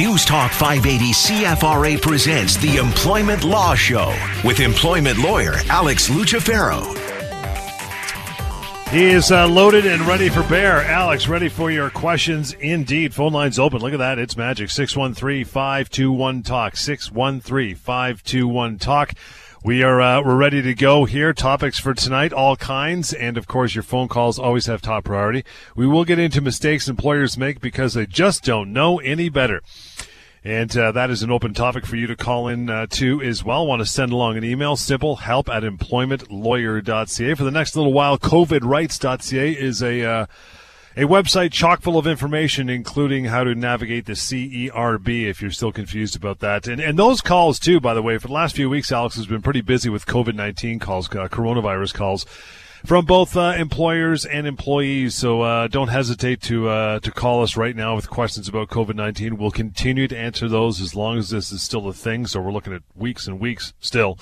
News Talk 580 CFRA presents the Employment Law Show with employment lawyer Alex Lucifero. He is uh, loaded and ready for bear. Alex, ready for your questions indeed. Phone lines open. Look at that. It's magic. 613 521 Talk. 613 521 Talk. We are uh, we're ready to go here. Topics for tonight, all kinds, and of course, your phone calls always have top priority. We will get into mistakes employers make because they just don't know any better. And uh, that is an open topic for you to call in uh, to as well. Want to send along an email, simple help at employmentlawyer.ca. For the next little while, covidrights.ca is a uh, a website chock full of information, including how to navigate the CERB if you're still confused about that. And, and those calls, too, by the way, for the last few weeks, Alex has been pretty busy with COVID 19 calls, uh, coronavirus calls from both uh, employers and employees. So uh, don't hesitate to uh, to call us right now with questions about COVID nineteen. We'll continue to answer those as long as this is still a thing. So we're looking at weeks and weeks still.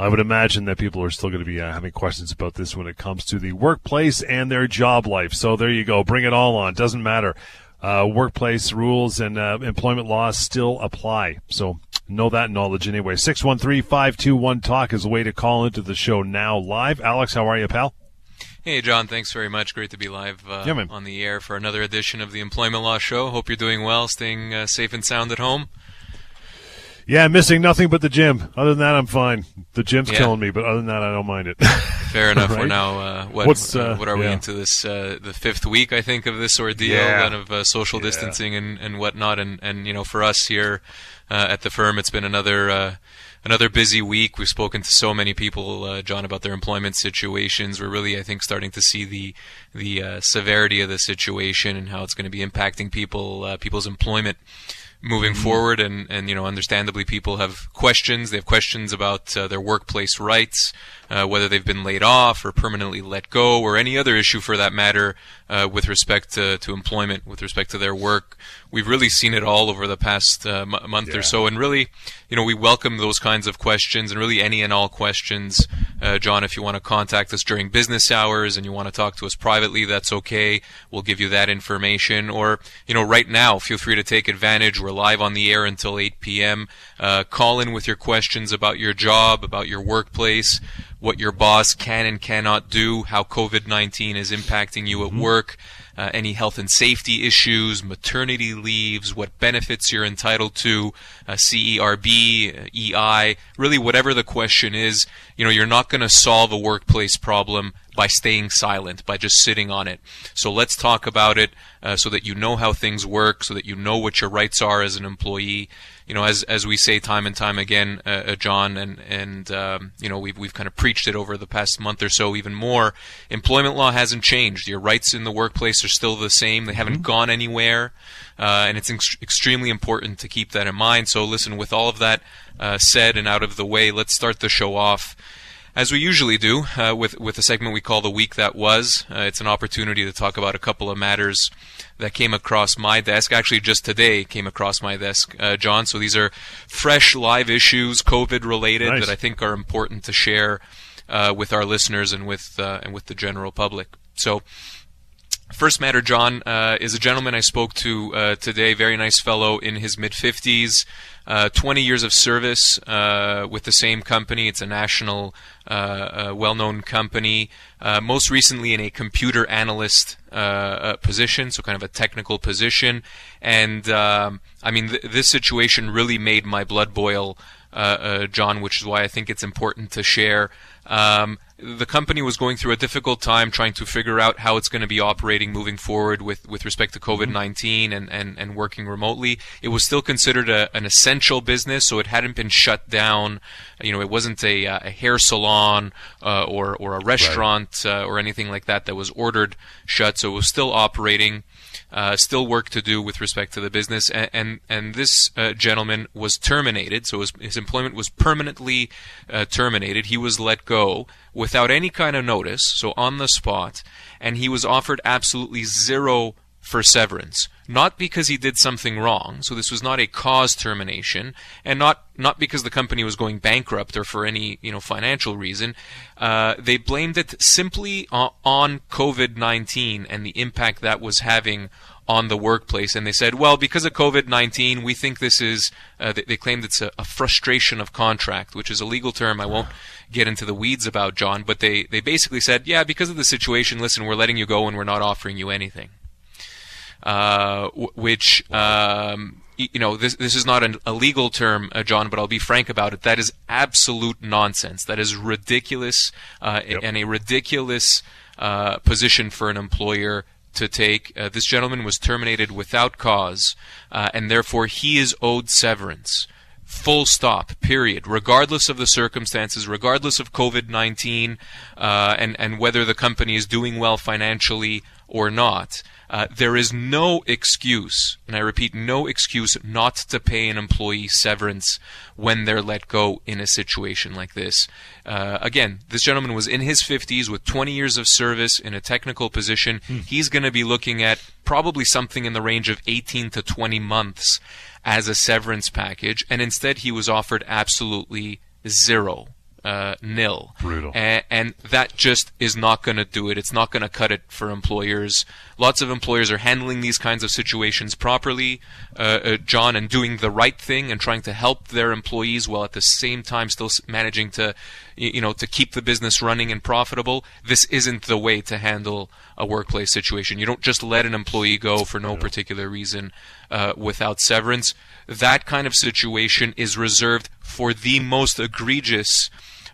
I would imagine that people are still going to be uh, having questions about this when it comes to the workplace and their job life. So there you go. Bring it all on. Doesn't matter. Uh, workplace rules and uh, employment laws still apply. So know that knowledge anyway. 613-521-TALK is a way to call into the show now live. Alex, how are you, pal? Hey, John. Thanks very much. Great to be live uh, yeah, on the air for another edition of the Employment Law Show. Hope you're doing well, staying uh, safe and sound at home. Yeah, missing nothing but the gym. Other than that, I'm fine. The gym's yeah. killing me, but other than that, I don't mind it. Fair enough. right? We're now uh, what? What's, uh, what are yeah. we into this? Uh, the fifth week, I think, of this ordeal yeah. and of uh, social distancing and, and whatnot. And and you know, for us here uh, at the firm, it's been another uh, another busy week. We've spoken to so many people, John, about their employment situations. We're really, I think, starting to see the the severity of the situation and how it's going to be impacting people people's employment moving mm-hmm. forward and, and you know understandably people have questions they have questions about uh, their workplace rights uh, whether they've been laid off or permanently let go or any other issue for that matter uh, with respect to, to employment with respect to their work. We've really seen it all over the past uh, m- month yeah. or so. And really you know we welcome those kinds of questions and really any and all questions. Uh, John if you want to contact us during business hours and you want to talk to us privately that's okay. We'll give you that information. Or you know right now feel free to take advantage. We're live on the air until 8 p.m. Uh, call in with your questions about your job, about your workplace, what your boss can and cannot do, how COVID 19 is impacting you at mm-hmm. work uh, any health and safety issues, maternity leaves, what benefits you're entitled to, uh, CERB, EI, really whatever the question is, you know, you're not going to solve a workplace problem by staying silent, by just sitting on it. So let's talk about it uh, so that you know how things work, so that you know what your rights are as an employee you know, as as we say time and time again, uh, uh, John, and and um, you know, we've we've kind of preached it over the past month or so, even more. Employment law hasn't changed. Your rights in the workplace are still the same. They haven't mm-hmm. gone anywhere, uh, and it's ex- extremely important to keep that in mind. So, listen, with all of that uh, said and out of the way, let's start the show off as we usually do uh, with with a segment we call the week that was. Uh, it's an opportunity to talk about a couple of matters that came across my desk. Actually, just today came across my desk, uh, John. So these are fresh live issues, COVID related, nice. that I think are important to share uh, with our listeners and with uh, and with the general public. So. First matter, John, uh, is a gentleman I spoke to uh, today. Very nice fellow in his mid 50s, uh, 20 years of service uh, with the same company. It's a national, uh, well known company. Uh, most recently in a computer analyst position, so kind of a technical position. And um, I mean, th- this situation really made my blood boil, John, which is why I think it's important to share. Um, the company was going through a difficult time trying to figure out how it's going to be operating moving forward with, with respect to COVID 19 and, and, and working remotely. It was still considered a, an essential business, so it hadn't been shut down. You know, it wasn't a, a hair salon uh, or, or a restaurant right. uh, or anything like that that was ordered shut, so it was still operating. Uh, still work to do with respect to the business, and and, and this uh, gentleman was terminated, so his, his employment was permanently uh, terminated. He was let go without any kind of notice, so on the spot, and he was offered absolutely zero for severance. Not because he did something wrong, so this was not a cause termination, and not not because the company was going bankrupt or for any you know financial reason. Uh, they blamed it simply on COVID nineteen and the impact that was having on the workplace, and they said, well, because of COVID 19, we think this is, uh, they, they, claimed it's a, a, frustration of contract, which is a legal term I won't get into the weeds about, John, but they, they basically said, yeah, because of the situation, listen, we're letting you go and we're not offering you anything. Uh, w- which, um, you know, this this is not an, a legal term, uh, John, but I'll be frank about it. That is absolute nonsense. That is ridiculous, uh, yep. and a ridiculous uh, position for an employer to take. Uh, this gentleman was terminated without cause, uh, and therefore he is owed severance. Full stop. Period. Regardless of the circumstances, regardless of COVID nineteen, uh, and and whether the company is doing well financially or not. Uh, there is no excuse, and I repeat, no excuse not to pay an employee severance when they're let go in a situation like this. Uh, again, this gentleman was in his 50s with 20 years of service in a technical position. Hmm. He's going to be looking at probably something in the range of 18 to 20 months as a severance package, and instead he was offered absolutely zero uh, nil. Brutal. And, and, that just is not going to do it. It's not going to cut it for employers. Lots of employers are handling these kinds of situations properly, uh, uh, John, and doing the right thing and trying to help their employees while at the same time still managing to, you know, to keep the business running and profitable. This isn't the way to handle a workplace situation. You don't just let an employee go for no particular reason uh, without severance. That kind of situation is reserved for the most egregious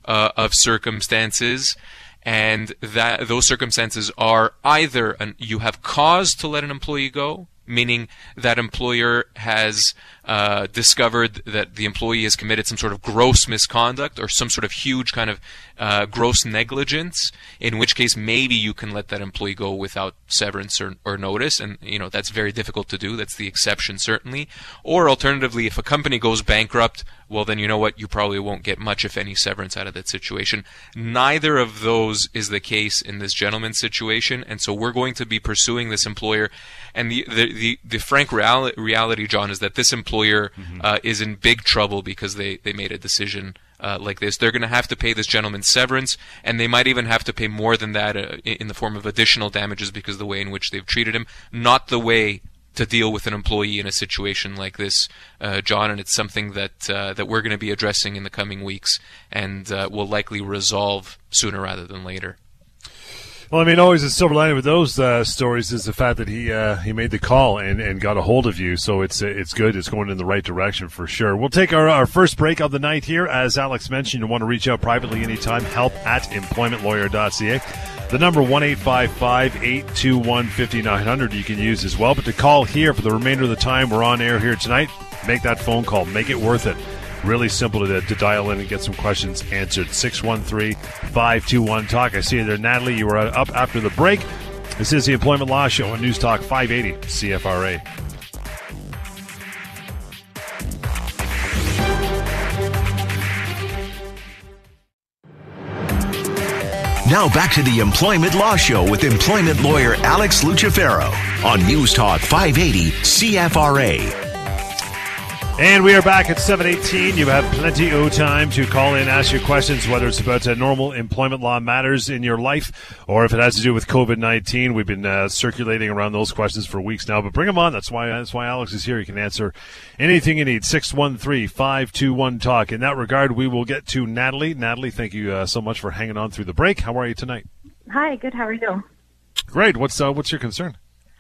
uh, of circumstances, and that those circumstances are either an, you have cause to let an employee go, meaning that employer has uh, discovered that the employee has committed some sort of gross misconduct or some sort of huge kind of uh, gross negligence, in which case maybe you can let that employee go without severance or, or notice, and you know that's very difficult to do. That's the exception certainly. Or alternatively, if a company goes bankrupt, well then you know what, you probably won't get much if any severance out of that situation. Neither of those is the case in this gentleman's situation, and so we're going to be pursuing this employer. And the the the, the frank reality, reality, John, is that this employer mm-hmm. uh, is in big trouble because they they made a decision uh, like this. They're going to have to pay this gentleman severance, and they might even have to pay more than that uh, in the form of additional damages because of the way in which they've treated him, not the way to deal with an employee in a situation like this, uh, John. And it's something that uh, that we're going to be addressing in the coming weeks, and uh, will likely resolve sooner rather than later. Well, I mean, always a silver lining with those uh, stories is the fact that he uh, he made the call and, and got a hold of you. So it's it's good. It's going in the right direction for sure. We'll take our, our first break of the night here. As Alex mentioned, you want to reach out privately anytime. Help at employmentlawyer.ca. The number one eight five five eight two one fifty nine hundred you can use as well. But to call here for the remainder of the time we're on air here tonight, make that phone call. Make it worth it. Really simple to, to dial in and get some questions answered. 613 521 Talk. I see you there, Natalie. You were up after the break. This is the Employment Law Show on News Talk 580 CFRA. Now back to the Employment Law Show with employment lawyer Alex Lucifero on News Talk 580 CFRA. And we are back at 718. You have plenty of time to call in, ask your questions, whether it's about uh, normal employment law matters in your life or if it has to do with COVID 19. We've been uh, circulating around those questions for weeks now, but bring them on. That's why, that's why Alex is here. You can answer anything you need. 613 521 Talk. In that regard, we will get to Natalie. Natalie, thank you uh, so much for hanging on through the break. How are you tonight? Hi, good. How are you? Great. What's, uh, what's your concern?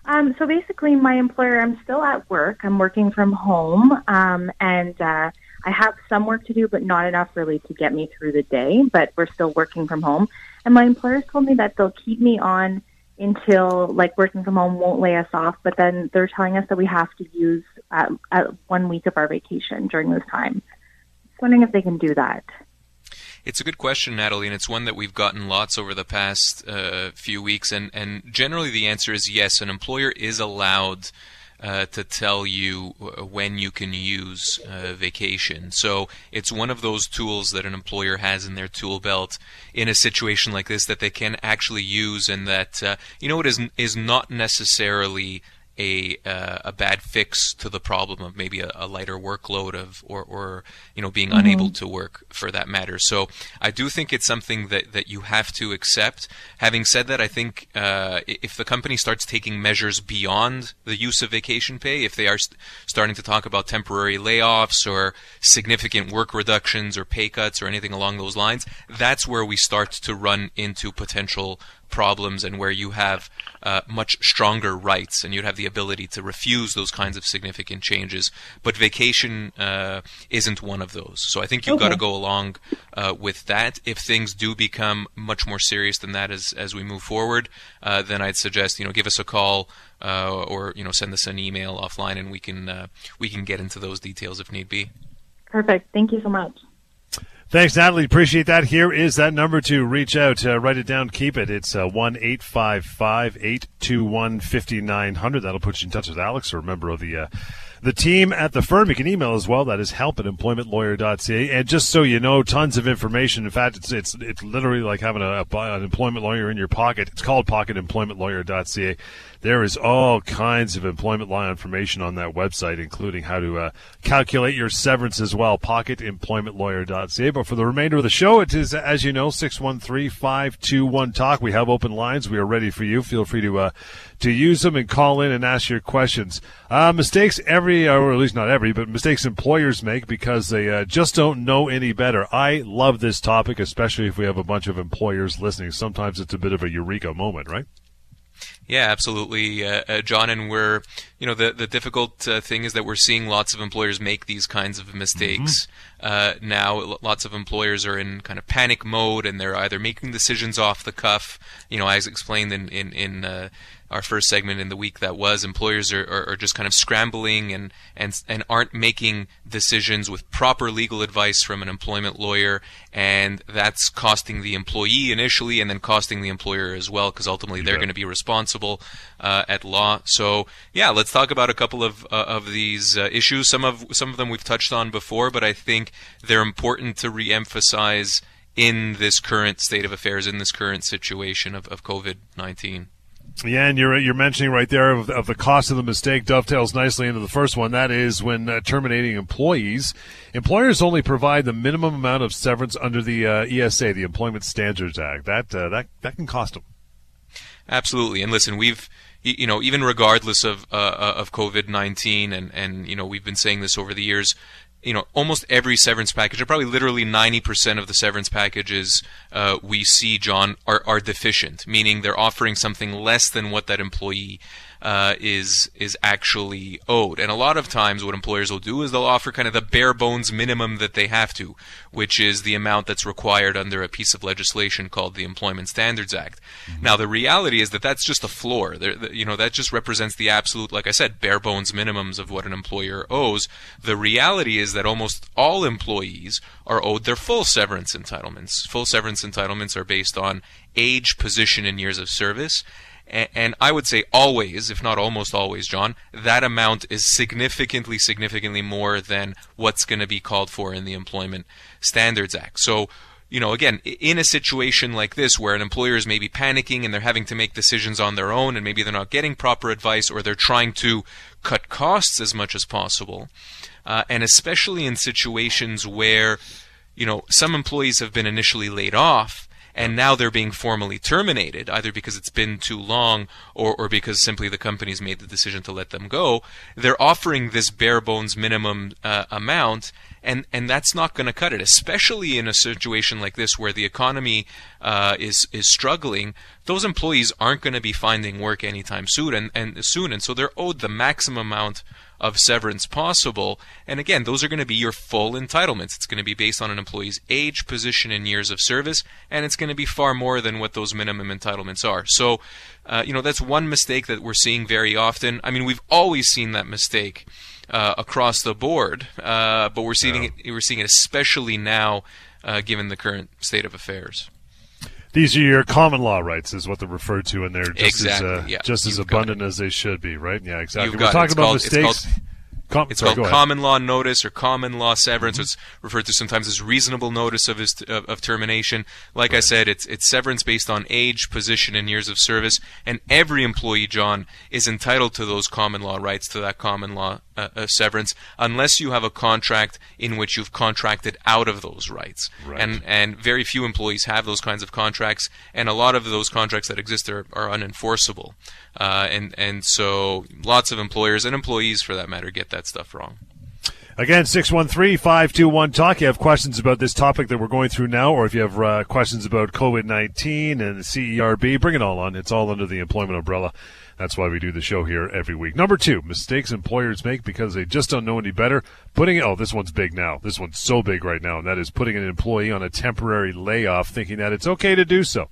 Um, so basically, my employer, I'm still at work. I'm working from home, um, and uh, I have some work to do, but not enough really to get me through the day. But we're still working from home, and my employers told me that they'll keep me on until like working from home won't lay us off. But then they're telling us that we have to use uh, uh, one week of our vacation during this time. Just wondering if they can do that. It's a good question, Natalie, and it's one that we've gotten lots over the past uh, few weeks. And, and generally, the answer is yes. An employer is allowed uh, to tell you when you can use uh, vacation. So it's one of those tools that an employer has in their tool belt in a situation like this that they can actually use, and that uh, you know it is is not necessarily a uh, a bad fix to the problem of maybe a, a lighter workload of or or you know being mm-hmm. unable to work for that matter. So I do think it's something that that you have to accept. Having said that, I think uh, if the company starts taking measures beyond the use of vacation pay, if they are st- starting to talk about temporary layoffs or significant work reductions or pay cuts or anything along those lines, that's where we start to run into potential problems and where you have uh, much stronger rights and you'd have the ability to refuse those kinds of significant changes. But vacation uh, isn't one of those. So I think you've okay. got to go along uh, with that. If things do become much more serious than that as as we move forward, uh, then I'd suggest you know give us a call. Uh, or you know, send us an email offline, and we can uh, we can get into those details if need be. Perfect. Thank you so much. Thanks, Natalie. Appreciate that. Here is that number to reach out. Uh, write it down. Keep it. It's uh, one eight five five eight two one fifty nine hundred. That'll put you in touch with Alex or a member of the uh, the team at the firm. You can email as well. That is help at employmentlawyer.ca. And just so you know, tons of information. In fact, it's it's it's literally like having a, a an employment lawyer in your pocket. It's called pocketemploymentlawyer.ca. There is all kinds of employment law information on that website, including how to uh, calculate your severance as well. Pocketemploymentlawyer.ca. But for the remainder of the show, it is, as you know, 613-521-TALK. We have open lines. We are ready for you. Feel free to uh, to use them and call in and ask your questions. Uh, mistakes every, or at least not every, but mistakes employers make because they uh, just don't know any better. I love this topic, especially if we have a bunch of employers listening. Sometimes it's a bit of a eureka moment, right? Yeah, absolutely, uh, uh, John. And we're, you know, the the difficult uh, thing is that we're seeing lots of employers make these kinds of mistakes mm-hmm. now. Lots of employers are in kind of panic mode, and they're either making decisions off the cuff, you know, as explained in in in uh, our first segment in the week that was, employers are, are, are, just kind of scrambling and, and, and aren't making decisions with proper legal advice from an employment lawyer, and that's costing the employee initially and then costing the employer as well, because ultimately they're going to be responsible uh, at law. So, yeah, let's talk about a couple of, uh, of these uh, issues. Some of, some of them we've touched on before, but I think they're important to reemphasize in this current state of affairs, in this current situation of, of COVID 19. Yeah, and you're you're mentioning right there of, of, the cost of the mistake dovetails nicely into the first one. That is when uh, terminating employees, employers only provide the minimum amount of severance under the uh, ESA, the Employment Standards Act. That uh, that that can cost them. Absolutely, and listen, we've you know even regardless of uh, uh, of COVID nineteen, and and you know we've been saying this over the years you know, almost every severance package, or probably literally 90% of the severance packages uh, we see, John, are, are deficient, meaning they're offering something less than what that employee uh, is is actually owed. And a lot of times, what employers will do is they'll offer kind of the bare bones minimum that they have to, which is the amount that's required under a piece of legislation called the Employment Standards Act. Mm-hmm. Now, the reality is that that's just a floor. You know, that just represents the absolute, like I said, bare bones minimums of what an employer owes. The reality is that almost all employees are owed their full severance entitlements. Full severance entitlements are based on age, position, and years of service and I would say always, if not almost always, John, that amount is significantly, significantly more than what's going to be called for in the Employment Standards Act. So, you know, again, in a situation like this where an employer is maybe panicking and they're having to make decisions on their own and maybe they're not getting proper advice or they're trying to cut costs as much as possible, uh, and especially in situations where, you know, some employees have been initially laid off and now they're being formally terminated, either because it's been too long or, or because simply the company's made the decision to let them go, they're offering this bare bones minimum uh, amount, and, and that's not going to cut it, especially in a situation like this where the economy uh, is is struggling. Those employees aren't going to be finding work anytime soon, and, and soon, and so they're owed the maximum amount of severance possible. And again, those are going to be your full entitlements. It's going to be based on an employee's age, position, and years of service, and it's going to be far more than what those minimum entitlements are. So, uh, you know, that's one mistake that we're seeing very often. I mean, we've always seen that mistake. Uh, across the board, uh, but we're seeing yeah. it. We're seeing it especially now, uh, given the current state of affairs these are your common law rights, is what they're referred to, and they're just exactly, as uh, yeah. just as abundant as they should be, right? Yeah, exactly. We're talking about called, mistakes. Com- it's sorry, called common law notice or common law severance. Mm-hmm. It's referred to sometimes as reasonable notice of, his, of, of termination. Like right. I said, it's it's severance based on age, position, and years of service. And every employee, John, is entitled to those common law rights to that common law uh, uh, severance, unless you have a contract in which you've contracted out of those rights. Right. And and very few employees have those kinds of contracts, and a lot of those contracts that exist are, are unenforceable. Uh, and and so lots of employers and employees, for that matter, get that stuff wrong. Again, 613-521-TALK. You have questions about this topic that we're going through now, or if you have uh, questions about COVID-19 and the CERB, bring it all on. It's all under the employment umbrella. That's why we do the show here every week. Number two, mistakes employers make because they just don't know any better. Putting oh, this one's big now. This one's so big right now, and that is putting an employee on a temporary layoff, thinking that it's okay to do so.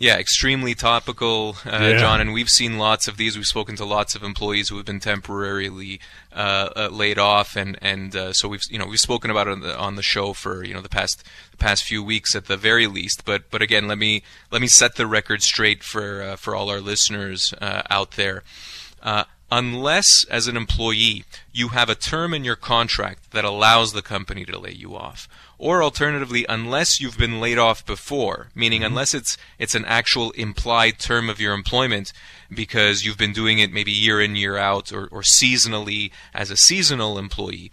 Yeah, extremely topical, uh, yeah. John. And we've seen lots of these. We've spoken to lots of employees who have been temporarily uh, uh, laid off, and and uh, so we've you know we've spoken about it on the, on the show for you know the past the past few weeks at the very least. But but again, let me let me set the record straight for uh, for all our listeners uh, out there unless as an employee you have a term in your contract that allows the company to lay you off or alternatively unless you've been laid off before meaning mm-hmm. unless it's it's an actual implied term of your employment because you've been doing it maybe year in year out or, or seasonally as a seasonal employee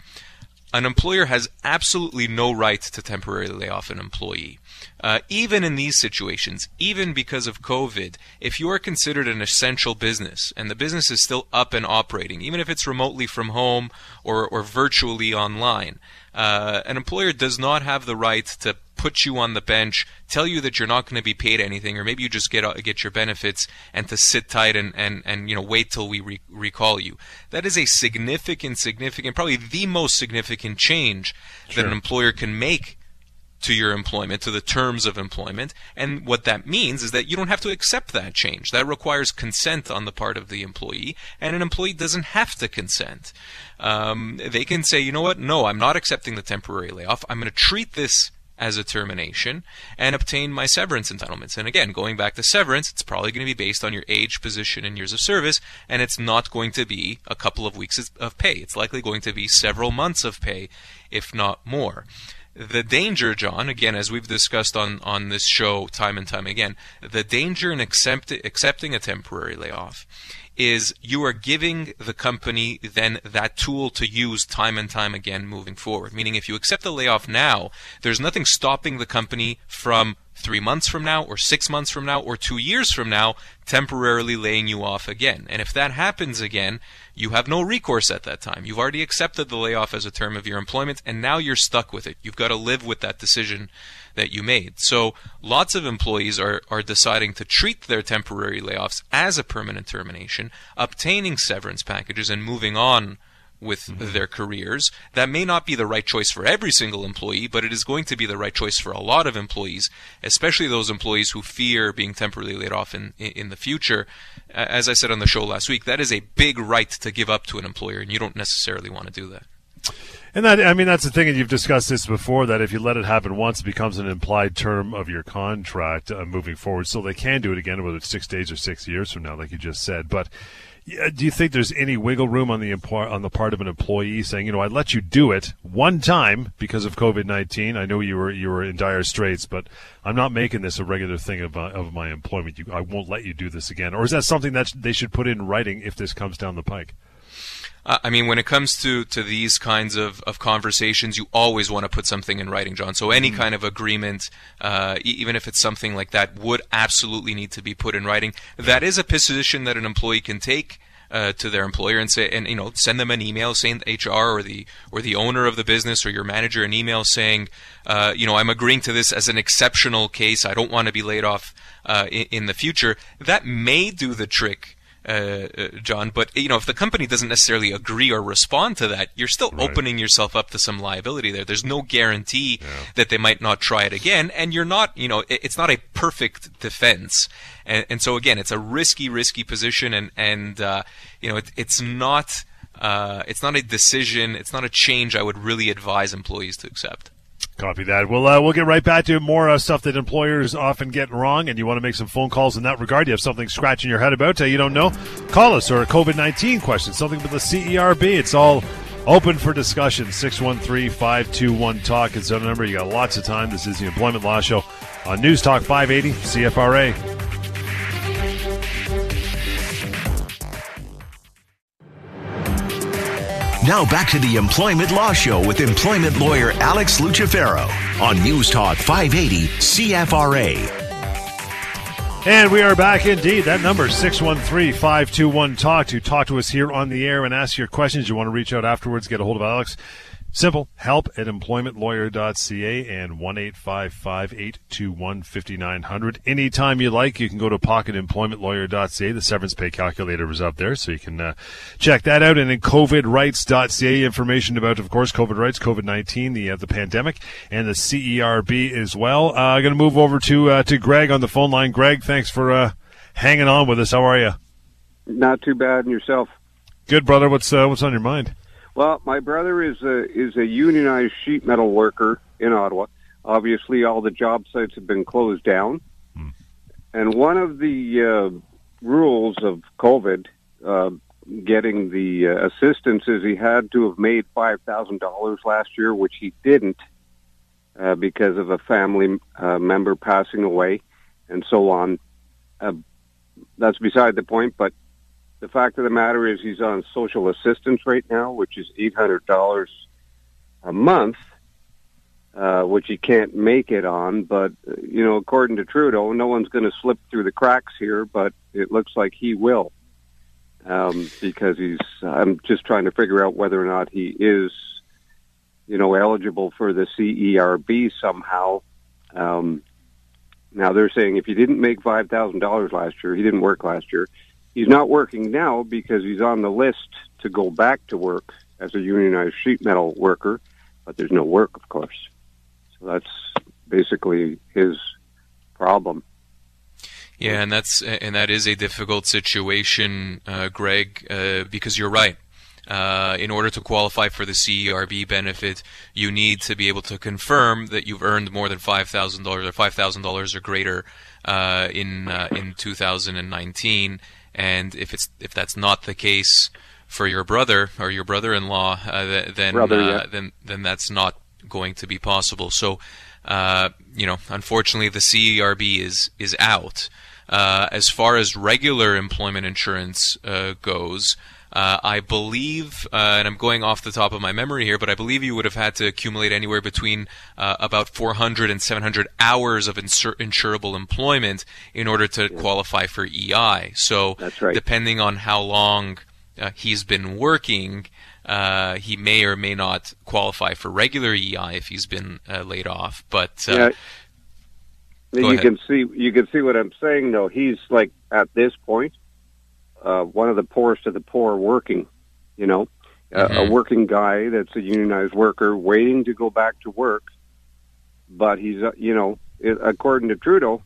an employer has absolutely no right to temporarily lay off an employee uh, even in these situations, even because of COVID, if you are considered an essential business and the business is still up and operating, even if it's remotely from home or, or virtually online, uh, an employer does not have the right to put you on the bench, tell you that you're not going to be paid anything, or maybe you just get uh, get your benefits and to sit tight and, and, and you know wait till we re- recall you. That is a significant, significant, probably the most significant change sure. that an employer can make to your employment, to the terms of employment. And what that means is that you don't have to accept that change. That requires consent on the part of the employee, and an employee doesn't have to consent. Um, they can say, you know what, no, I'm not accepting the temporary layoff. I'm going to treat this as a termination and obtain my severance entitlements. And again, going back to severance, it's probably going to be based on your age, position, and years of service, and it's not going to be a couple of weeks of pay. It's likely going to be several months of pay, if not more. The danger, John, again, as we've discussed on, on this show time and time again, the danger in accept, accepting a temporary layoff is you are giving the company then that tool to use time and time again moving forward. Meaning, if you accept the layoff now, there's nothing stopping the company from three months from now, or six months from now, or two years from now, temporarily laying you off again. And if that happens again, you have no recourse at that time. You've already accepted the layoff as a term of your employment, and now you're stuck with it. You've got to live with that decision that you made. So lots of employees are, are deciding to treat their temporary layoffs as a permanent termination, obtaining severance packages and moving on with mm-hmm. their careers. That may not be the right choice for every single employee, but it is going to be the right choice for a lot of employees, especially those employees who fear being temporarily laid off in, in the future. As I said on the show last week, that is a big right to give up to an employer, and you don't necessarily want to do that. And that, I mean, that's the thing, and you've discussed this before, that if you let it happen once, it becomes an implied term of your contract uh, moving forward. So they can do it again, whether it's six days or six years from now, like you just said. But do you think there's any wiggle room on the on the part of an employee saying, you know, I let you do it one time because of COVID nineteen. I know you were you were in dire straits, but I'm not making this a regular thing of, uh, of my employment. You, I won't let you do this again. Or is that something that they should put in writing if this comes down the pike? Uh, I mean, when it comes to, to these kinds of, of conversations, you always want to put something in writing, John. So any mm. kind of agreement, uh, even if it's something like that, would absolutely need to be put in writing. That is a position that an employee can take. Uh, to their employer and say and you know send them an email saying HR or the or the owner of the business or your manager an email saying uh, you know I'm agreeing to this as an exceptional case I don't want to be laid off uh, in, in, the future that may do the trick uh, uh, John. But you know, if the company doesn't necessarily agree or respond to that, you're still right. opening yourself up to some liability there. There's no guarantee yeah. that they might not try it again, and you're not, you know, it, it's not a perfect defense. And, and, so again, it's a risky, risky position, and and uh, you know, it, it's not. Uh, it's not a decision. It's not a change I would really advise employees to accept. Copy that. We'll uh, we'll get right back to more uh, stuff that employers often get wrong, and you want to make some phone calls in that regard. You have something scratching your head about uh, you don't know, call us or a COVID nineteen question, something with the CERB. It's all Open for discussion. 613 521 Talk is the number. You got lots of time. This is the Employment Law Show on News Talk 580 CFRA. Now back to the Employment Law Show with employment lawyer Alex Lucifero on News Talk 580 CFRA. And we are back indeed. That number, 613-521-TALK, to talk to us here on the air and ask your questions. You want to reach out afterwards, get a hold of Alex. Simple. Help at employmentlawyer.ca and 1-855-821-5900. Anytime you like, you can go to pocketemploymentlawyer.ca. The severance pay calculator is up there, so you can uh, check that out. And in covidrights.ca, information about, of course, COVID rights, COVID-19, the uh, the pandemic, and the CERB as well. Uh, I'm going to move over to uh, to Greg on the phone line. Greg, thanks for uh, hanging on with us. How are you? Not too bad. And yourself? Good, brother. What's uh, what's on your mind? Well, my brother is a is a unionized sheet metal worker in Ottawa. Obviously, all the job sites have been closed down, hmm. and one of the uh, rules of COVID, uh, getting the uh, assistance, is he had to have made five thousand dollars last year, which he didn't uh, because of a family uh, member passing away, and so on. Uh, that's beside the point, but the fact of the matter is he's on social assistance right now, which is eight hundred dollars a month, uh, which he can't make it on. But uh, you know, according to Trudeau, no one's going to slip through the cracks here, but it looks like he will, um, because he's. I'm just trying to figure out whether or not he is, you know, eligible for the CERB somehow. Um, now they're saying if he didn't make five thousand dollars last year, he didn't work last year He's not working now because he's on the list to go back to work as a unionized sheet metal worker, but there's no work, of course. So that's basically his problem. Yeah, and that's and that is a difficult situation, uh, Greg, uh, because you're right. Uh, in order to qualify for the CERB benefit, you need to be able to confirm that you've earned more than five thousand dollars or five thousand dollars or greater uh, in uh, in 2019 and if it's if that's not the case for your brother or your brother-in-law, uh, then brother, uh, yeah. then then that's not going to be possible. So, uh, you know, unfortunately, the CERB is is out. Uh, as far as regular employment insurance uh, goes, uh, I believe, uh, and I'm going off the top of my memory here, but I believe you would have had to accumulate anywhere between uh, about 400 and 700 hours of insur- insurable employment in order to yeah. qualify for EI. So, right. depending on how long uh, he's been working, uh, he may or may not qualify for regular EI if he's been uh, laid off. But yeah. you ahead. can see you can see what I'm saying. Though he's like at this point uh, one of the poorest of the poor working, you know, mm-hmm. a, a working guy that's a unionized worker waiting to go back to work, but he's, uh, you know, it, according to Trudeau,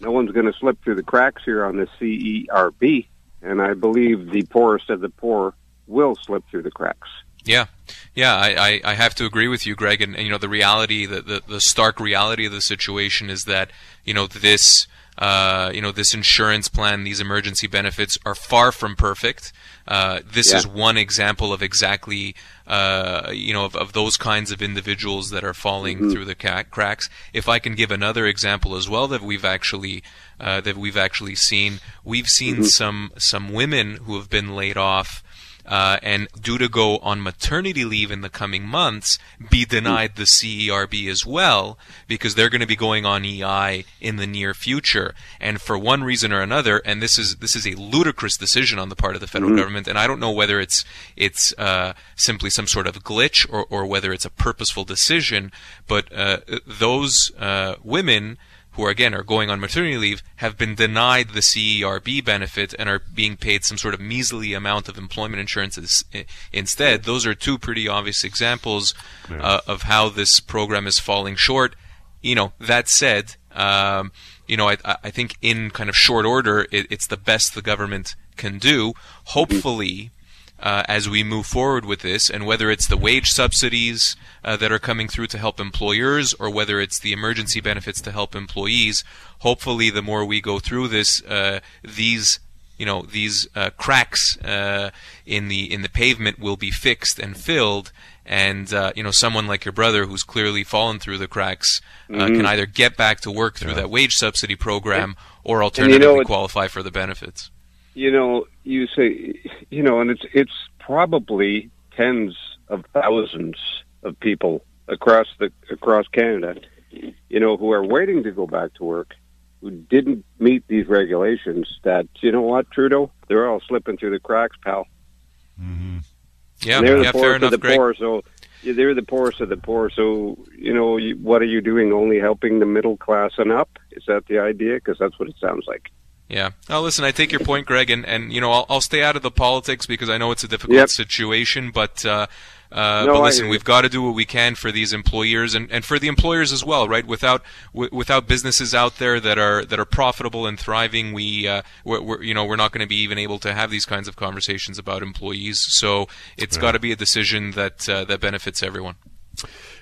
no one's going to slip through the cracks here on the CERB, and I believe the poorest of the poor will slip through the cracks. Yeah, yeah, I, I, I, have to agree with you, Greg. And, and you know, the reality, the, the, the stark reality of the situation is that you know this uh, you know, this insurance plan, these emergency benefits are far from perfect. Uh, this yeah. is one example of exactly, uh, you know, of, of, those kinds of individuals that are falling mm-hmm. through the ca- cracks. If I can give another example as well that we've actually uh, that we've actually seen, we've seen mm-hmm. some some women who have been laid off uh, and due to go on maternity leave in the coming months, be denied the CERB as well because they're going to be going on EI in the near future. And for one reason or another, and this is this is a ludicrous decision on the part of the federal mm-hmm. government, and I don't know whether it's it's uh, simply some sort of glitch or, or whether it's a purposeful decision, but uh, those uh, women who are, again are going on maternity leave have been denied the CERB benefit and are being paid some sort of measly amount of employment insurance instead. Those are two pretty obvious examples yeah. uh, of how this program is falling short. You know, that said, um, you know, I, I, think in kind of short order, it, it's the best the government can do. Hopefully, uh, as we move forward with this, and whether it's the wage subsidies uh, that are coming through to help employers or whether it's the emergency benefits to help employees, hopefully, the more we go through this, uh, these you know these uh, cracks uh, in the in the pavement will be fixed and filled, and uh, you know someone like your brother who's clearly fallen through the cracks uh, mm-hmm. can either get back to work through yeah. that wage subsidy program or alternatively you know, qualify for the benefits. You know, you say, you know, and it's it's probably tens of thousands of people across the across Canada, you know, who are waiting to go back to work, who didn't meet these regulations. That you know what, Trudeau, they're all slipping through the cracks, pal. Mm-hmm. Yeah, they're yeah, the poorest of the Greg. poor. So they're the poorest of the poor. So you know, you, what are you doing? Only helping the middle class and up? Is that the idea? Because that's what it sounds like. Yeah. Now, listen, I take your point, Greg, and, and you know, I'll, I'll stay out of the politics because I know it's a difficult yep. situation, but uh, uh, no, but listen, we've got to do what we can for these employers and, and for the employers as well, right? Without w- without businesses out there that are that are profitable and thriving, we uh, we're, we're, you know we're not going to be even able to have these kinds of conversations about employees. So it's yeah. got to be a decision that uh, that benefits everyone.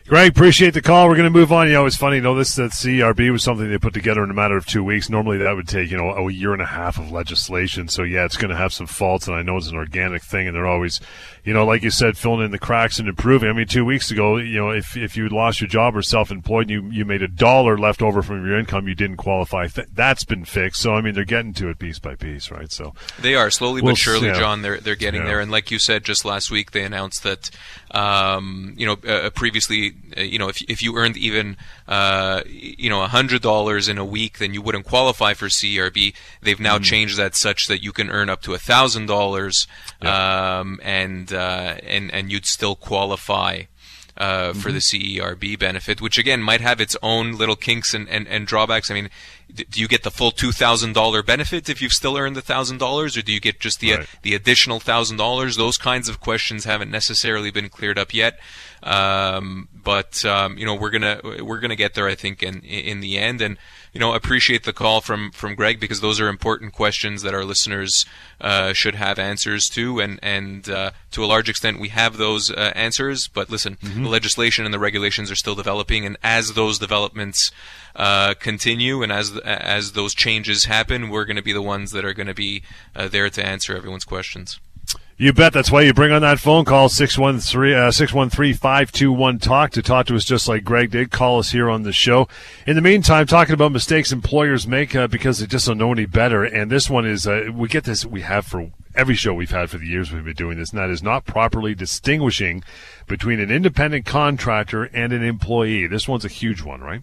Greg, appreciate the call. We're going to move on. You know, it's funny. You know, this that CRB was something they put together in a matter of two weeks. Normally, that would take you know a year and a half of legislation. So yeah, it's going to have some faults, and I know it's an organic thing, and they're always, you know, like you said, filling in the cracks and improving. I mean, two weeks ago, you know, if if you lost your job or self-employed, you you made a dollar left over from your income, you didn't qualify. That's been fixed. So I mean, they're getting to it piece by piece, right? So they are slowly we'll, but surely, yeah. John. They're they're getting yeah. there, and like you said just last week, they announced that, um, you know, uh, previously you know, if if you earned even uh, you know hundred dollars in a week, then you wouldn't qualify for CERB. They've now mm. changed that such that you can earn up to thousand yeah. dollars, um, and uh, and and you'd still qualify. Uh, mm-hmm. for the CERB benefit, which again might have its own little kinks and, and, and drawbacks. I mean, do you get the full two thousand dollar benefit if you've still earned the thousand dollars, or do you get just the right. uh, the additional thousand dollars? Those kinds of questions haven't necessarily been cleared up yet. Um, but um, you know we're gonna we're gonna get there, I think, in in the end. And you know appreciate the call from from Greg because those are important questions that our listeners uh, should have answers to, and and uh, to a large extent we have those uh, answers. But listen, mm-hmm. the legislation and the regulations are still developing, and as those developments uh, continue and as as those changes happen, we're going to be the ones that are going to be uh, there to answer everyone's questions. You bet. That's why you bring on that phone call, 613-521-TALK, to talk to us just like Greg did. Call us here on the show. In the meantime, talking about mistakes employers make uh, because they just don't know any better. And this one is, uh, we get this, we have for every show we've had for the years we've been doing this, and that is not properly distinguishing between an independent contractor and an employee. This one's a huge one, right?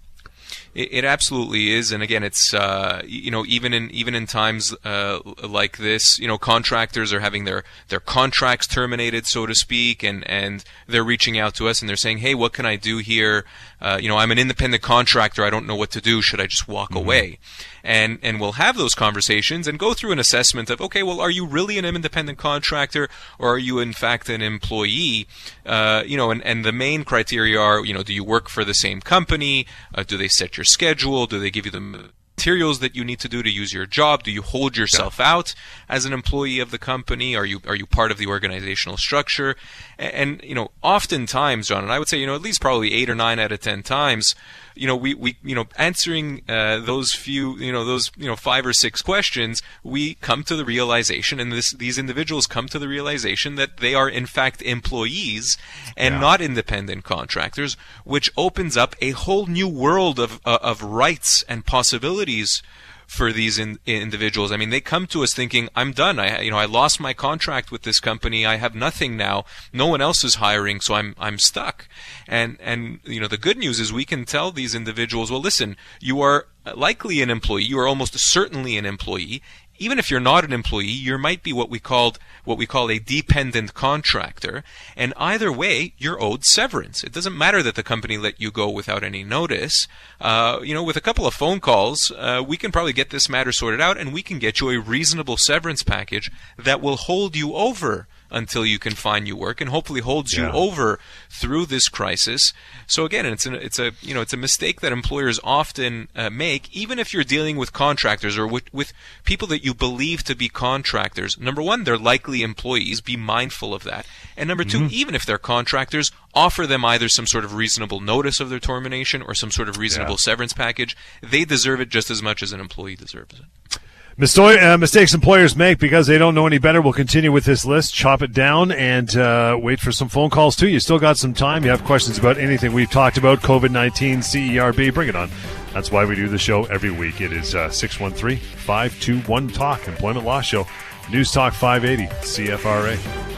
It, it absolutely is, and again, it's uh, you know even in even in times uh, like this, you know, contractors are having their their contracts terminated, so to speak, and and they're reaching out to us and they're saying, hey, what can I do here? Uh, you know, I'm an independent contractor. I don't know what to do. Should I just walk mm-hmm. away? And and we'll have those conversations and go through an assessment of okay, well, are you really an independent contractor or are you in fact an employee? Uh, you know, and and the main criteria are you know, do you work for the same company? Uh, do they set your schedule? Do they give you the materials that you need to do to use your job? Do you hold yourself yeah. out as an employee of the company? Are you are you part of the organizational structure? And, and, you know, oftentimes, John, and I would say, you know, at least probably eight or nine out of ten times, you know, we, we you know, answering uh, those few, you know, those you know five or six questions, we come to the realization, and this these individuals come to the realization that they are in fact employees and yeah. not independent contractors, which opens up a whole new world of uh, of rights and possibilities for these in, individuals. I mean, they come to us thinking, "I'm done. I, you know, I lost my contract with this company. I have nothing now. No one else is hiring, so I'm I'm stuck." And and you know, the good news is we can tell these individuals, "Well, listen, you are likely an employee. You are almost certainly an employee, even if you're not an employee, you might be what we called what we call a dependent contractor, and either way, you're owed severance. It doesn't matter that the company let you go without any notice. Uh, you know, with a couple of phone calls, uh, we can probably get this matter sorted out, and we can get you a reasonable severance package that will hold you over until you can find new work and hopefully holds yeah. you over through this crisis. So again, it's a, it's a you know it's a mistake that employers often uh, make, even if you're dealing with contractors or with, with people that you believe to be contractors. Number one, they're likely employees. Be mindful of that. And number 2 mm-hmm. even if they're contractors, offer them either some sort of reasonable notice of their termination or some sort of reasonable yeah. severance package. They deserve it just as much as an employee deserves it. Uh, mistakes employers make because they don't know any better. We'll continue with this list, chop it down, and uh, wait for some phone calls too. You still got some time. You have questions about anything we've talked about, COVID 19, CERB, bring it on. That's why we do the show every week. It is uh, 613 521 Talk, Employment Law Show, News Talk 580, CFRA.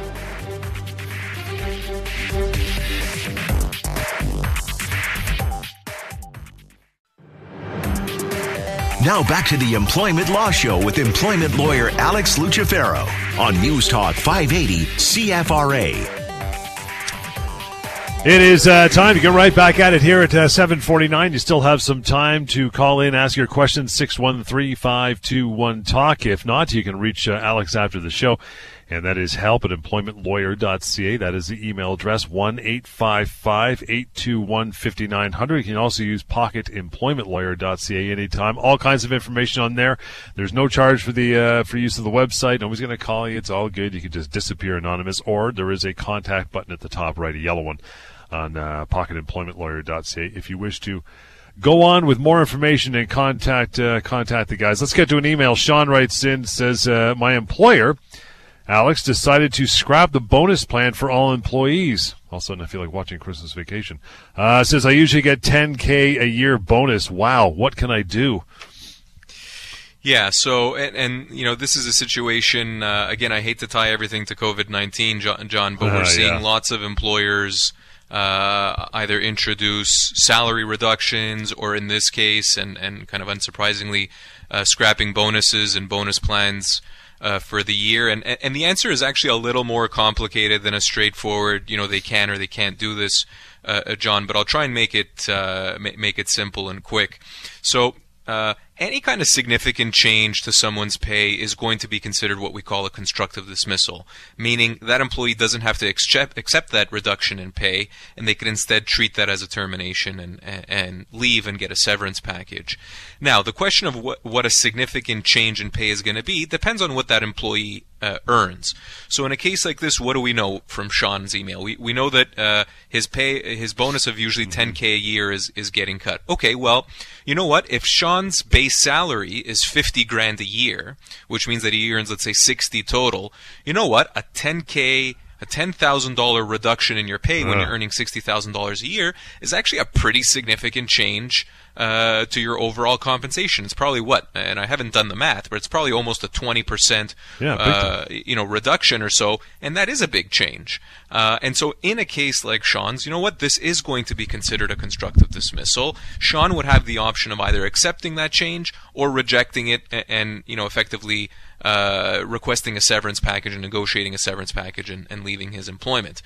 Now back to the Employment Law Show with employment lawyer Alex Lucifero on News Talk 580 CFRA. It is uh, time to get right back at it here at uh, 749. You still have some time to call in, ask your questions, 613-521-TALK. If not, you can reach uh, Alex after the show and that is help at employmentlawyer.ca. That is the email address, 1 821 5900. You can also use pocketemploymentlawyer.ca anytime. All kinds of information on there. There's no charge for the uh, for use of the website. Nobody's going to call you. It's all good. You can just disappear anonymous, or there is a contact button at the top right, a yellow one, on uh, pocketemploymentlawyer.ca if you wish to go on with more information and contact uh, contact the guys. Let's get to an email. Sean writes in says uh, my employer Alex decided to scrap the bonus plan for all employees. All of a sudden, I feel like watching Christmas Vacation. Uh, says I usually get 10k a year bonus. Wow, what can I do? Yeah, so and, and, you know this is a situation. Uh, again, I hate to tie everything to COVID nineteen, John, John, but we're uh, seeing yeah. lots of employers uh, either introduce salary reductions, or in this case, and and kind of unsurprisingly, uh, scrapping bonuses and bonus plans uh, for the year? And and the answer is actually a little more complicated than a straightforward, you know, they can or they can't do this, uh, uh John. But I'll try and make it uh, make it simple and quick. So. Any kind of significant change to someone's pay is going to be considered what we call a constructive dismissal, meaning that employee doesn't have to accept, accept that reduction in pay, and they can instead treat that as a termination and, and leave and get a severance package. Now, the question of what, what a significant change in pay is going to be depends on what that employee uh, earns. So in a case like this, what do we know from Sean's email? We, we know that uh, his pay, his bonus of usually 10k mm-hmm. year is is getting cut. Okay, well, you know what? If Sean's base salary is 50 grand a year, which means that he earns let's say 60 total, you know what? A 10k a $10,000 reduction in your pay when you're earning $60,000 a year is actually a pretty significant change uh, to your overall compensation. It's probably what, and I haven't done the math, but it's probably almost a 20% yeah, uh, you know reduction or so, and that is a big change. Uh, and so, in a case like Sean's, you know what, this is going to be considered a constructive dismissal. Sean would have the option of either accepting that change or rejecting it, and, and you know, effectively uh, requesting a severance package and negotiating a severance package and, and leaving his employment.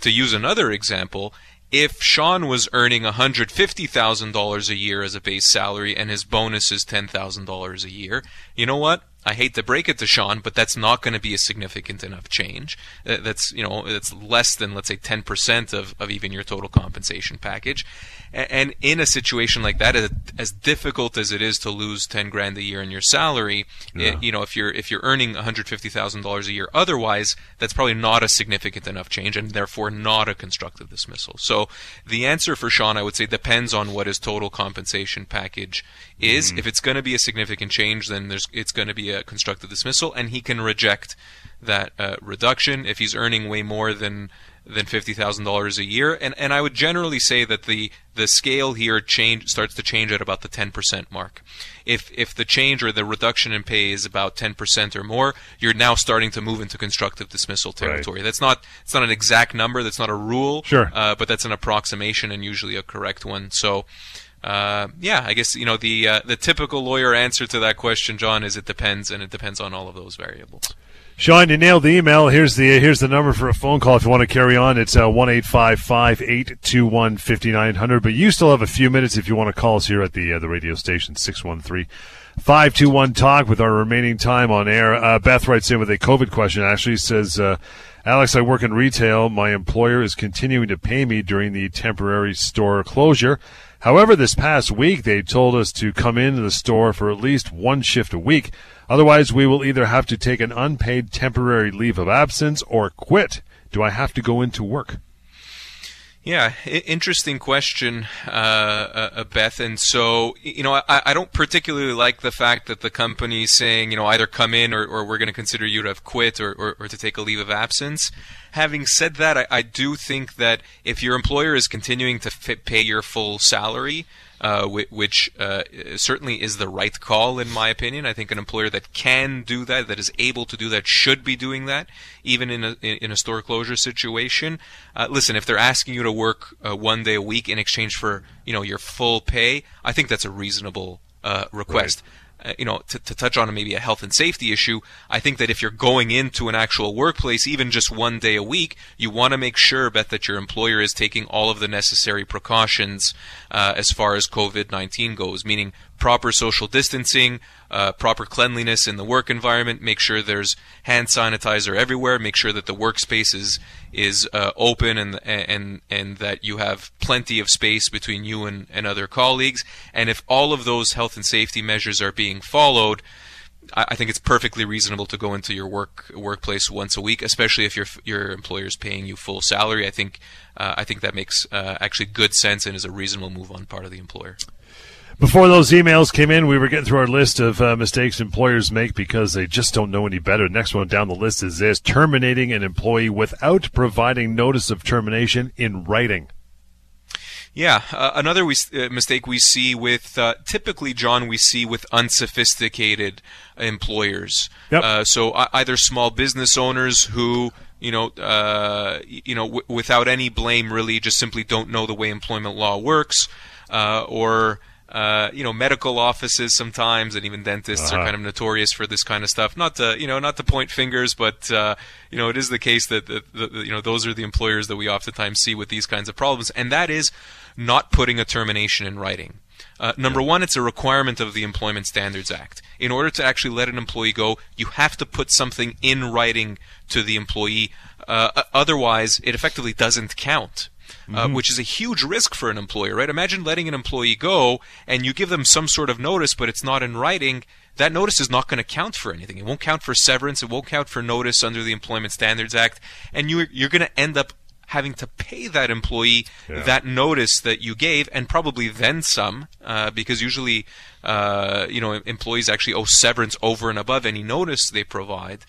To use another example, if Sean was earning $150,000 a year as a base salary and his bonus is $10,000 a year, you know what? I hate to break it to Sean, but that's not going to be a significant enough change. Uh, that's you know that's less than let's say 10% of, of even your total compensation package. And in a situation like that, as difficult as it is to lose 10 grand a year in your salary, yeah. it, you know if you're if you're earning 150,000 dollars a year otherwise, that's probably not a significant enough change, and therefore not a constructive dismissal. So the answer for Sean, I would say, depends on what his total compensation package is. Mm. If it's going to be a significant change, then there's it's going to be a constructive dismissal, and he can reject that uh, reduction if he's earning way more than than fifty thousand dollars a year. And and I would generally say that the the scale here change starts to change at about the ten percent mark. If if the change or the reduction in pay is about ten percent or more, you're now starting to move into constructive dismissal territory. Right. That's not it's not an exact number. That's not a rule. Sure. Uh, but that's an approximation and usually a correct one. So. Uh, yeah, I guess you know the uh, the typical lawyer answer to that question, John, is it depends, and it depends on all of those variables. Sean, you nailed the email. Here's the here's the number for a phone call if you want to carry on. It's uh, one eight five five eight two one fifty nine hundred. But you still have a few minutes if you want to call us here at the uh, the radio station six one three five two one talk with our remaining time on air. Uh, Beth writes in with a COVID question. Actually says, uh, Alex, I work in retail. My employer is continuing to pay me during the temporary store closure. However, this past week they told us to come into the store for at least one shift a week. Otherwise, we will either have to take an unpaid temporary leave of absence or quit. Do I have to go into work? Yeah, interesting question, uh, uh, uh, Beth. And so, you know, I, I, don't particularly like the fact that the company is saying, you know, either come in or, or we're going to consider you to have quit or, or, or, to take a leave of absence. Having said that, I, I do think that if your employer is continuing to fit, pay your full salary, uh, which uh, certainly is the right call in my opinion. I think an employer that can do that, that is able to do that, should be doing that, even in a in a store closure situation. Uh, listen, if they're asking you to work uh, one day a week in exchange for you know your full pay, I think that's a reasonable uh, request. Right you know, to, to touch on maybe a health and safety issue, I think that if you're going into an actual workplace, even just one day a week, you want to make sure, Beth, that your employer is taking all of the necessary precautions uh, as far as COVID 19 goes, meaning proper social distancing, uh, proper cleanliness in the work environment, make sure there's hand sanitizer everywhere, make sure that the workspace is, is uh, open and, and, and that you have plenty of space between you and, and other colleagues. And if all of those health and safety measures are being followed, I think it's perfectly reasonable to go into your work workplace once a week, especially if your your employer is paying you full salary. I think uh, I think that makes uh, actually good sense and is a reasonable move on part of the employer. Before those emails came in, we were getting through our list of uh, mistakes employers make because they just don't know any better. Next one down the list is this terminating an employee without providing notice of termination in writing. Yeah, uh, another we, uh, mistake we see with uh, typically, John, we see with unsophisticated employers. Yep. Uh, so either small business owners who you know, uh, you know, w- without any blame, really, just simply don't know the way employment law works, uh, or uh, you know, medical offices sometimes, and even dentists uh-huh. are kind of notorious for this kind of stuff. Not to, you know, not to point fingers, but uh, you know, it is the case that the, the, the, you know those are the employers that we oftentimes see with these kinds of problems, and that is not putting a termination in writing. Uh, number one, it's a requirement of the Employment Standards Act. In order to actually let an employee go, you have to put something in writing to the employee. Uh, otherwise, it effectively doesn't count uh, mm-hmm. which is a huge risk for an employer, right? Imagine letting an employee go and you give them some sort of notice, but it's not in writing. That notice is not going to count for anything. It won't count for severance. It won't count for notice under the Employment Standards Act, and you're, you're going to end up having to pay that employee yeah. that notice that you gave, and probably then some, uh, because usually, uh, you know, employees actually owe severance over and above any notice they provide.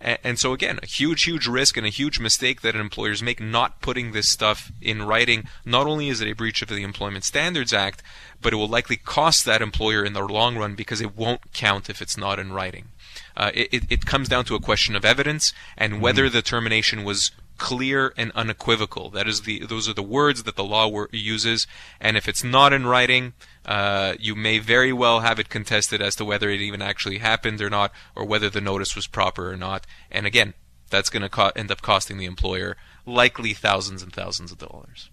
And, so again, a huge, huge risk and a huge mistake that employers make not putting this stuff in writing. Not only is it a breach of the Employment Standards Act, but it will likely cost that employer in the long run because it won't count if it's not in writing. Uh, it, it comes down to a question of evidence and mm-hmm. whether the termination was clear and unequivocal. That is the those are the words that the law uses, and if it's not in writing, uh, you may very well have it contested as to whether it even actually happened or not, or whether the notice was proper or not. And again, that's going to co- end up costing the employer likely thousands and thousands of dollars.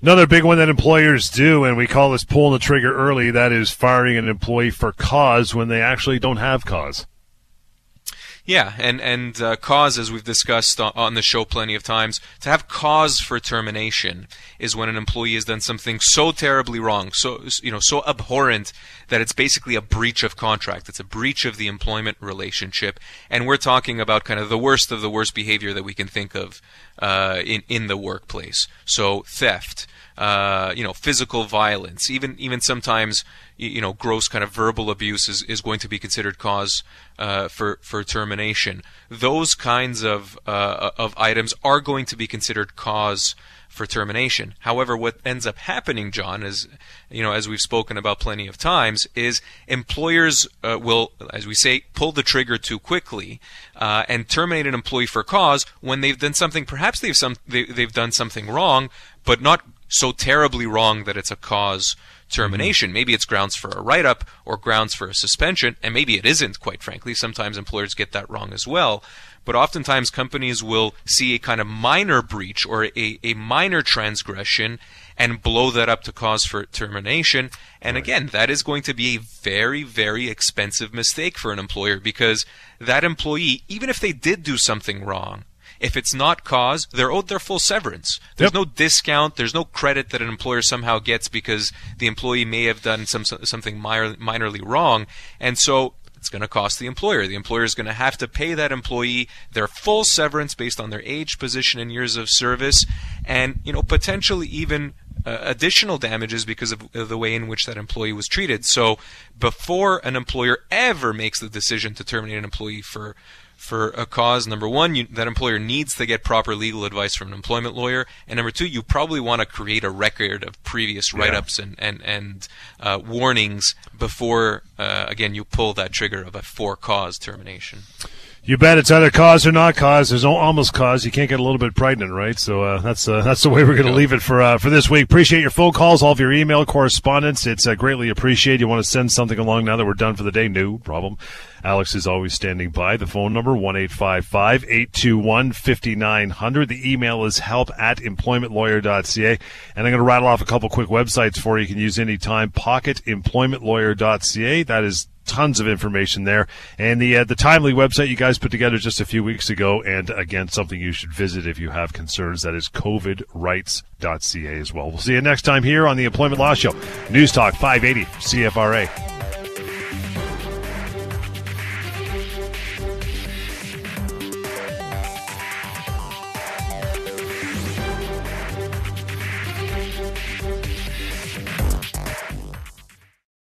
Another big one that employers do, and we call this pulling the trigger early, that is firing an employee for cause when they actually don't have cause. Yeah, and and uh, cause, as we've discussed on the show plenty of times, to have cause for termination is when an employee has done something so terribly wrong, so you know, so abhorrent that it's basically a breach of contract. It's a breach of the employment relationship, and we're talking about kind of the worst of the worst behavior that we can think of uh, in in the workplace. So theft, uh, you know, physical violence, even even sometimes you know gross kind of verbal abuse is, is going to be considered cause uh, for for termination. Those kinds of uh, of items are going to be considered cause for termination. However, what ends up happening, John, is you know as we've spoken about plenty of times, is employers uh, will, as we say, pull the trigger too quickly uh, and terminate an employee for cause when they've done something. Perhaps they've some they, they've done something wrong, but not so terribly wrong that it's a cause termination. Mm-hmm. Maybe it's grounds for a write up or grounds for a suspension, and maybe it isn't, quite frankly. Sometimes employers get that wrong as well. But oftentimes companies will see a kind of minor breach or a, a minor transgression and blow that up to cause for termination. And right. again, that is going to be a very, very expensive mistake for an employer because that employee, even if they did do something wrong, if it's not cause, they're owed their full severance. There's yep. no discount. There's no credit that an employer somehow gets because the employee may have done some something minor, minorly wrong. And so it's going to cost the employer. The employer is going to have to pay that employee their full severance based on their age, position, and years of service, and you know potentially even uh, additional damages because of, of the way in which that employee was treated. So before an employer ever makes the decision to terminate an employee for for a cause. Number one, you, that employer needs to get proper legal advice from an employment lawyer, and number two, you probably want to create a record of previous write-ups yeah. and and and uh, warnings before, uh, again, you pull that trigger of a for-cause termination. You bet it's either cause or not cause. There's no almost cause. You can't get a little bit pregnant, right? So uh, that's uh, that's the way we're going to leave it for uh, for this week. Appreciate your phone calls, all of your email correspondence. It's uh, greatly appreciated. You want to send something along now that we're done for the day? No problem. Alex is always standing by. The phone number one eight five five eight two one fifty nine hundred. The email is help at employmentlawyer.ca. And I'm going to rattle off a couple quick websites for you. You can use anytime. Pocketemploymentlawyer.ca. That is tons of information there. And the uh, the timely website you guys put together just a few weeks ago, and again something you should visit if you have concerns. That is covidrights.ca as well. We'll see you next time here on the Employment Law Show, News Talk 580 CFRA.